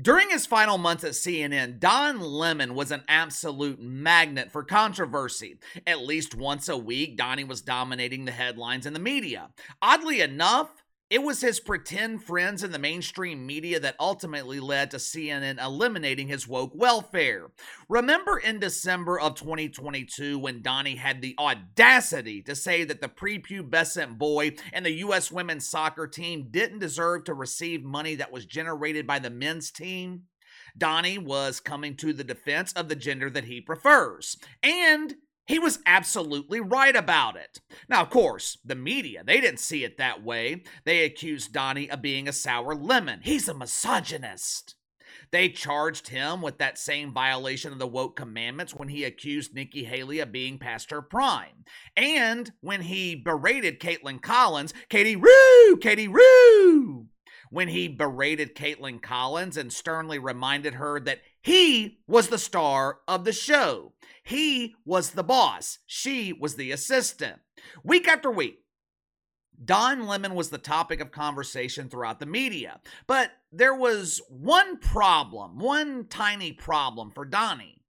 During his final months at CNN, Don Lemon was an absolute magnet for controversy. At least once a week, Donnie was dominating the headlines in the media. Oddly enough, it was his pretend friends in the mainstream media that ultimately led to CNN eliminating his woke welfare. Remember in December of 2022 when Donnie had the audacity to say that the prepubescent boy and the U.S. women's soccer team didn't deserve to receive money that was generated by the men's team? Donnie was coming to the defense of the gender that he prefers. And he was absolutely right about it. Now, of course, the media, they didn't see it that way. They accused Donnie of being a sour lemon. He's a misogynist. They charged him with that same violation of the woke commandments when he accused Nikki Haley of being past her prime. And when he berated Kaitlan Collins, Katie Roo, Katie Roo, when he berated Kaitlan Collins and sternly reminded her that he was the star of the show. He was the boss, she was the assistant. Week after week, Don Lemon was the topic of conversation throughout the media. But there was one problem, one tiny problem for Donnie.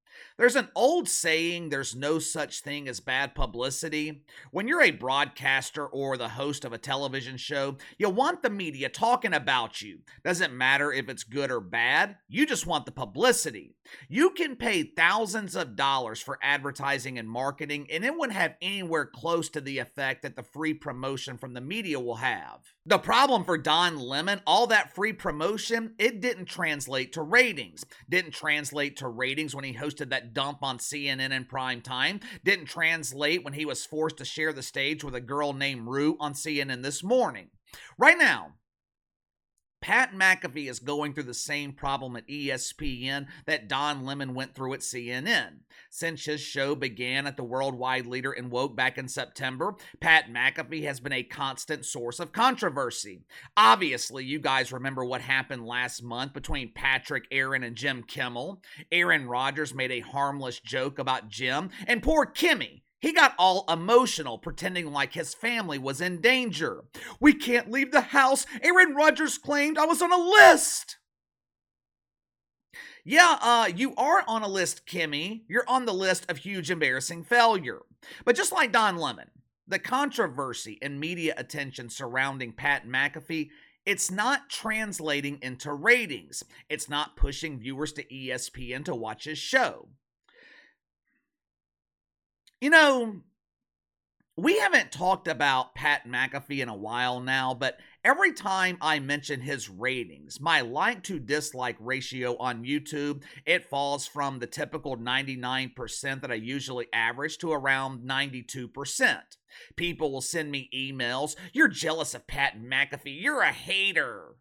There's an old saying there's no such thing as bad publicity. When you're a broadcaster or the host of a television show, you want the media talking about you. Doesn't matter if it's good or bad, you just want the publicity. You can pay thousands of dollars for advertising and marketing, and it wouldn't have anywhere close to the effect that the free promotion from the media will have. The problem for Don Lemon, all that free promotion, it didn't translate to ratings. Didn't translate to ratings when he hosted that dump on CNN in prime time. Didn't translate when he was forced to share the stage with a girl named Rue on CNN this morning. Right now, Pat McAfee is going through the same problem at ESPN that Don Lemon went through at CNN. Since his show began at the worldwide leader in woke back in September, Pat McAfee has been a constant source of controversy. Obviously, you guys remember what happened last month between Patrick, Aaron, and Jim Kimmel. Aaron Rodgers made a harmless joke about Jim, and poor Kimmy he got all emotional, pretending like his family was in danger. We can't leave the house. Aaron Rodgers claimed I was on a list. Yeah, uh, you are on a list, Kimmy. You're on the list of huge embarrassing failure. But just like Don Lemon, the controversy and media attention surrounding Pat McAfee, it's not translating into ratings. It's not pushing viewers to ESPN to watch his show. You know, we haven't talked about Pat McAfee in a while now, but every time I mention his ratings, my like to dislike ratio on YouTube, it falls from the typical 99% that I usually average to around 92%. People will send me emails, you're jealous of Pat McAfee, you're a hater.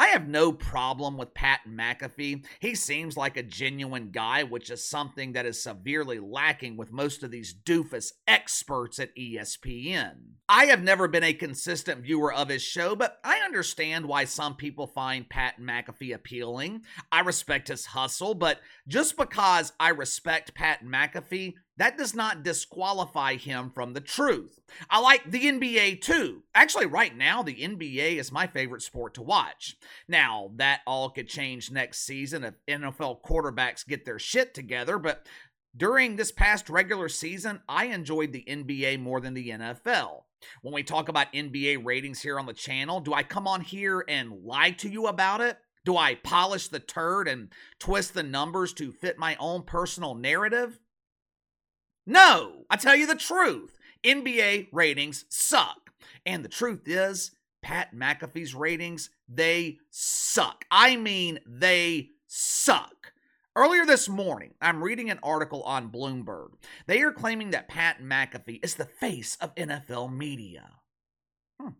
I have no problem with Pat McAfee. He seems like a genuine guy, which is something that is severely lacking with most of these doofus experts at ESPN. I have never been a consistent viewer of his show, but I understand why some people find Pat McAfee appealing. I respect his hustle, but just because I respect Pat McAfee that does not disqualify him from the truth. I like the NBA too. Actually, right now, the NBA is my favorite sport to watch. Now, that all could change next season if NFL quarterbacks get their shit together, but during this past regular season, I enjoyed the NBA more than the NFL. When we talk about NBA ratings here on the channel, do I come on here and lie to you about it? Do I polish the turd and twist the numbers to fit my own personal narrative? No, I tell you the truth. NBA ratings suck. And the truth is, Pat McAfee's ratings, they suck. I mean, they suck. Earlier this morning, I'm reading an article on Bloomberg. They are claiming that Pat McAfee is the face of NFL media. Hmm.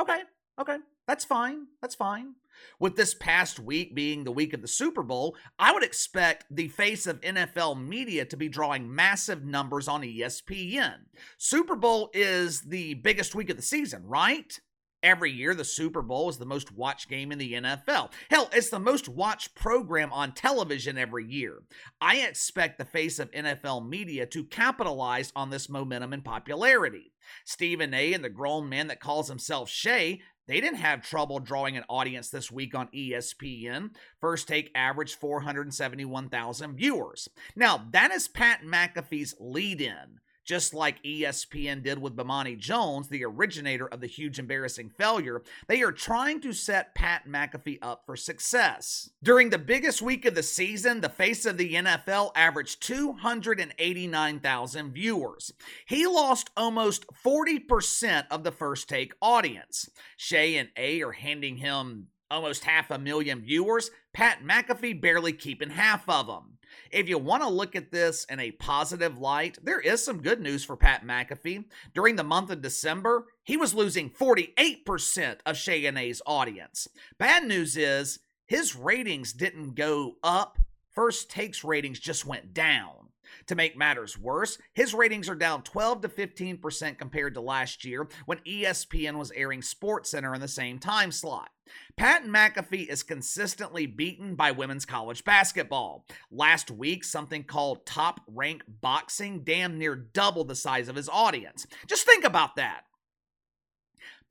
Okay, okay, that's fine. That's fine. With this past week being the week of the Super Bowl, I would expect the face of NFL media to be drawing massive numbers on ESPN. Super Bowl is the biggest week of the season, right? Every year, the Super Bowl is the most watched game in the NFL. Hell, it's the most watched program on television every year. I expect the face of NFL media to capitalize on this momentum and popularity. Stephen A. and the grown man that calls himself Shay, They didn't have trouble drawing an audience this week on ESPN. First Take averaged 471,000 viewers. Now, that is Pat McAfee's lead in just like ESPN did with Bomani Jones, the originator of the huge embarrassing failure, they are trying to set Pat McAfee up for success. During the biggest week of the season, the face of the NFL averaged 289,000 viewers. He lost almost 40% of the first take audience. Shay and A are handing him almost half a million viewers, Pat McAfee barely keeping half of them. If you want to look at this in a positive light, there is some good news for Pat McAfee. During the month of December, he was losing 48% of A's audience. Bad news is his ratings didn't go up, First Takes ratings just went down. To make matters worse, his ratings are down 12 to 15% compared to last year when ESPN was airing SportsCenter in the same time slot. Pat McAfee is consistently beaten by women's college basketball. Last week, something called Top Rank Boxing damn near doubled the size of his audience. Just think about that.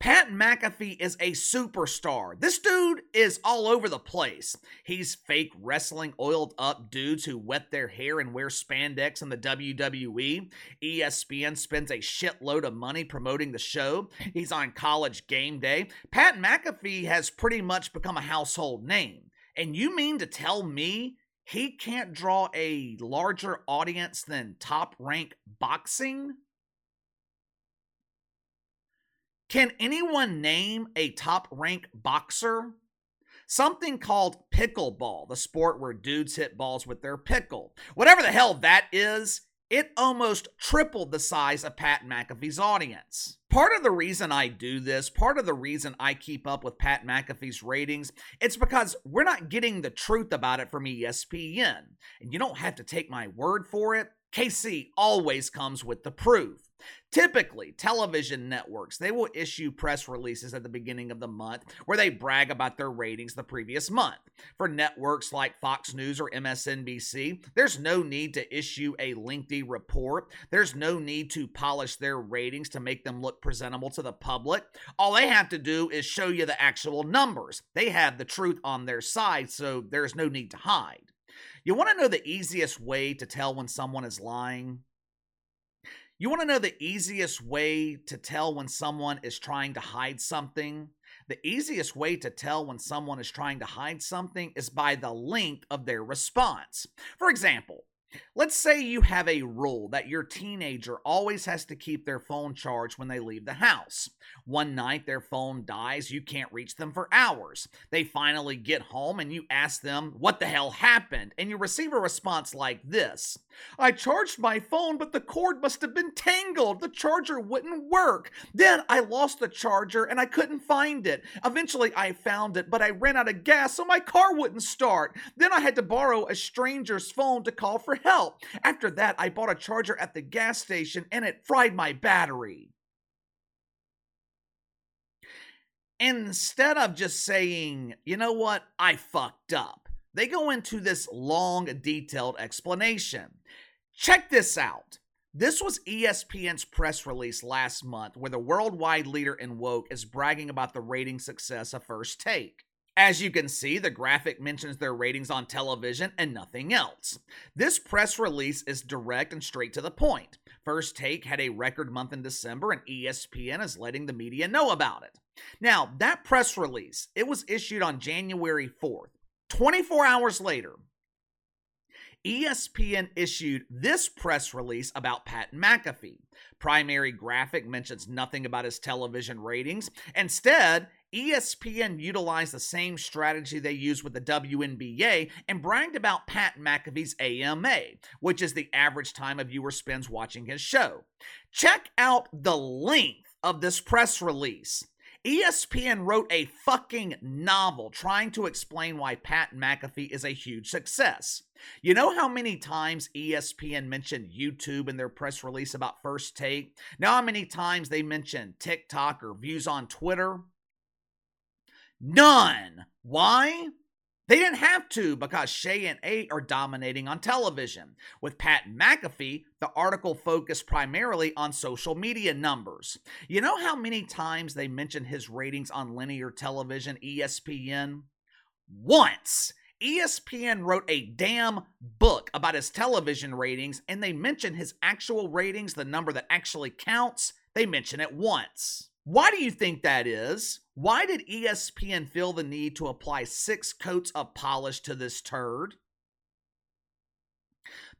Pat McAfee is a superstar. This dude is all over the place. He's fake wrestling oiled up dudes who wet their hair and wear spandex in the WWE. ESPN spends a shitload of money promoting the show. He's on college game day. Pat McAfee has pretty much become a household name. And you mean to tell me he can't draw a larger audience than top rank boxing? Can anyone name a top rank boxer? Something called pickleball, the sport where dudes hit balls with their pickle. Whatever the hell that is, it almost tripled the size of Pat McAfee's audience. Part of the reason I do this, part of the reason I keep up with Pat McAfee's ratings, it's because we're not getting the truth about it from ESPN. And you don't have to take my word for it. KC always comes with the proof. Typically, television networks, they will issue press releases at the beginning of the month where they brag about their ratings the previous month. For networks like Fox News or MSNBC, there's no need to issue a lengthy report. There's no need to polish their ratings to make them look presentable to the public. All they have to do is show you the actual numbers. They have the truth on their side, so there's no need to hide. You want to know the easiest way to tell when someone is lying? You want to know the easiest way to tell when someone is trying to hide something? The easiest way to tell when someone is trying to hide something is by the length of their response. For example, Let's say you have a rule that your teenager always has to keep their phone charged when they leave the house. One night their phone dies, you can't reach them for hours. They finally get home and you ask them, What the hell happened? And you receive a response like this I charged my phone, but the cord must have been tangled. The charger wouldn't work. Then I lost the charger and I couldn't find it. Eventually I found it, but I ran out of gas, so my car wouldn't start. Then I had to borrow a stranger's phone to call for help. After that, I bought a charger at the gas station and it fried my battery. Instead of just saying, you know what, I fucked up, they go into this long, detailed explanation. Check this out. This was ESPN's press release last month, where the worldwide leader in woke is bragging about the rating success of First Take. As you can see, the graphic mentions their ratings on television and nothing else. This press release is direct and straight to the point. First Take had a record month in December, and ESPN is letting the media know about it. Now, that press release, it was issued on January 4th. 24 hours later, ESPN issued this press release about Pat McAfee. Primary graphic mentions nothing about his television ratings. Instead, ESPN utilized the same strategy they used with the WNBA and bragged about Pat McAfee's AMA, which is the average time a viewer spends watching his show. Check out the length of this press release. ESPN wrote a fucking novel trying to explain why Pat McAfee is a huge success. You know how many times ESPN mentioned YouTube in their press release about First Take? Now, how many times they mentioned TikTok or views on Twitter? None. Why? They didn't have to because Shay and A are dominating on television. With Pat McAfee, the article focused primarily on social media numbers. You know how many times they mentioned his ratings on linear television, ESPN? Once! ESPN wrote a damn book about his television ratings, and they mention his actual ratings, the number that actually counts, they mention it once. Why do you think that is? Why did ESPN feel the need to apply six coats of polish to this turd?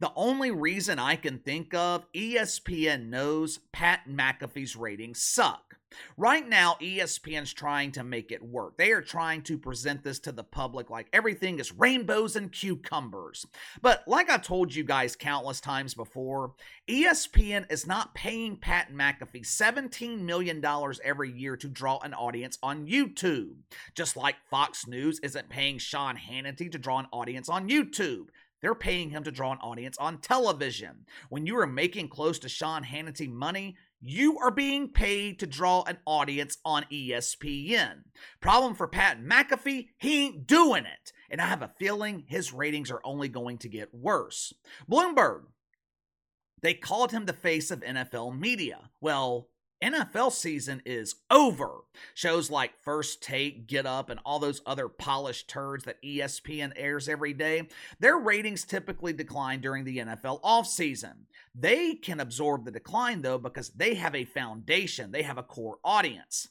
The only reason I can think of, ESPN knows Pat McAfee's ratings suck. Right now, ESPN's trying to make it work. They are trying to present this to the public like everything is rainbows and cucumbers. But like I told you guys countless times before, ESPN is not paying Pat McAfee $17 million every year to draw an audience on YouTube. Just like Fox News isn't paying Sean Hannity to draw an audience on YouTube. They're paying him to draw an audience on television. When you are making close to Sean Hannity money, you are being paid to draw an audience on ESPN. Problem for Pat McAfee, he ain't doing it. And I have a feeling his ratings are only going to get worse. Bloomberg, they called him the face of NFL media. Well, NFL season is over. Shows like First Take, Get Up, and all those other polished turds that ESPN airs every day, their ratings typically decline during the NFL offseason. They can absorb the decline though because they have a foundation, they have a core audience.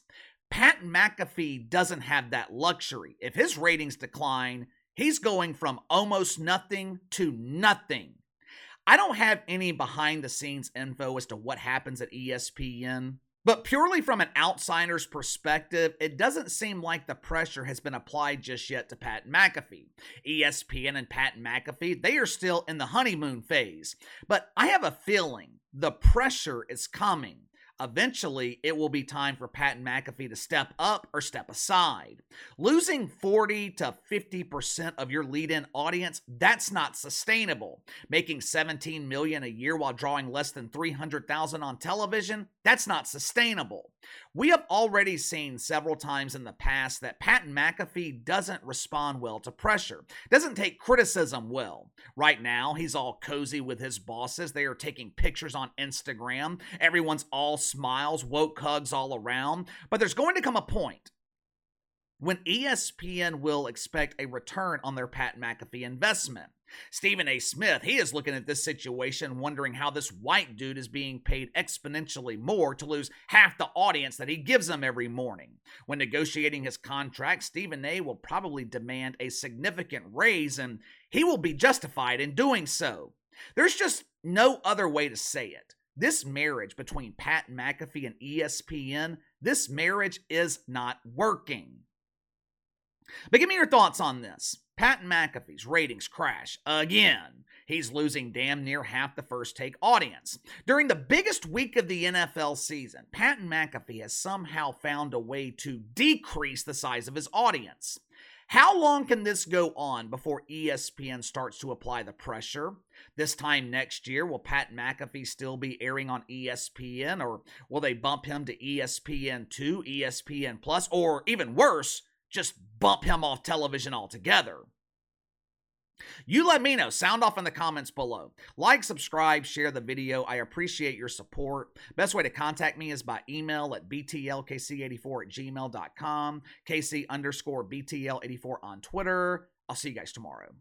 Pat McAfee doesn't have that luxury. If his ratings decline, he's going from almost nothing to nothing. I don't have any behind the scenes info as to what happens at ESPN, but purely from an outsider's perspective, it doesn't seem like the pressure has been applied just yet to Pat McAfee. ESPN and Pat McAfee, they are still in the honeymoon phase. But I have a feeling the pressure is coming. Eventually, it will be time for Pat McAfee to step up or step aside. Losing 40 to 50% of your lead-in audience, that's not sustainable. Making 17 million a year while drawing less than 300,000 on television, that's not sustainable. We have already seen several times in the past that Pat McAfee doesn't respond well to pressure, doesn't take criticism well. Right now, he's all cozy with his bosses. They are taking pictures on Instagram. Everyone's all smiles, woke hugs all around. But there's going to come a point when ESPN will expect a return on their Pat McAfee investment. Stephen A. Smith, he is looking at this situation, wondering how this white dude is being paid exponentially more to lose half the audience that he gives them every morning. When negotiating his contract, Stephen A. will probably demand a significant raise, and he will be justified in doing so. There's just no other way to say it. This marriage between Pat McAfee and ESPN, this marriage is not working. But give me your thoughts on this. Pat McAfee's ratings crash again. He's losing damn near half the first take audience. During the biggest week of the NFL season, Pat McAfee has somehow found a way to decrease the size of his audience. How long can this go on before ESPN starts to apply the pressure? This time next year, will Pat McAfee still be airing on ESPN, or will they bump him to ESPN2, ESPN Plus, or even worse, just bump him off television altogether. You let me know. Sound off in the comments below. Like, subscribe, share the video. I appreciate your support. Best way to contact me is by email at btlkc84 at gmail.com, kc underscore btl84 on Twitter. I'll see you guys tomorrow.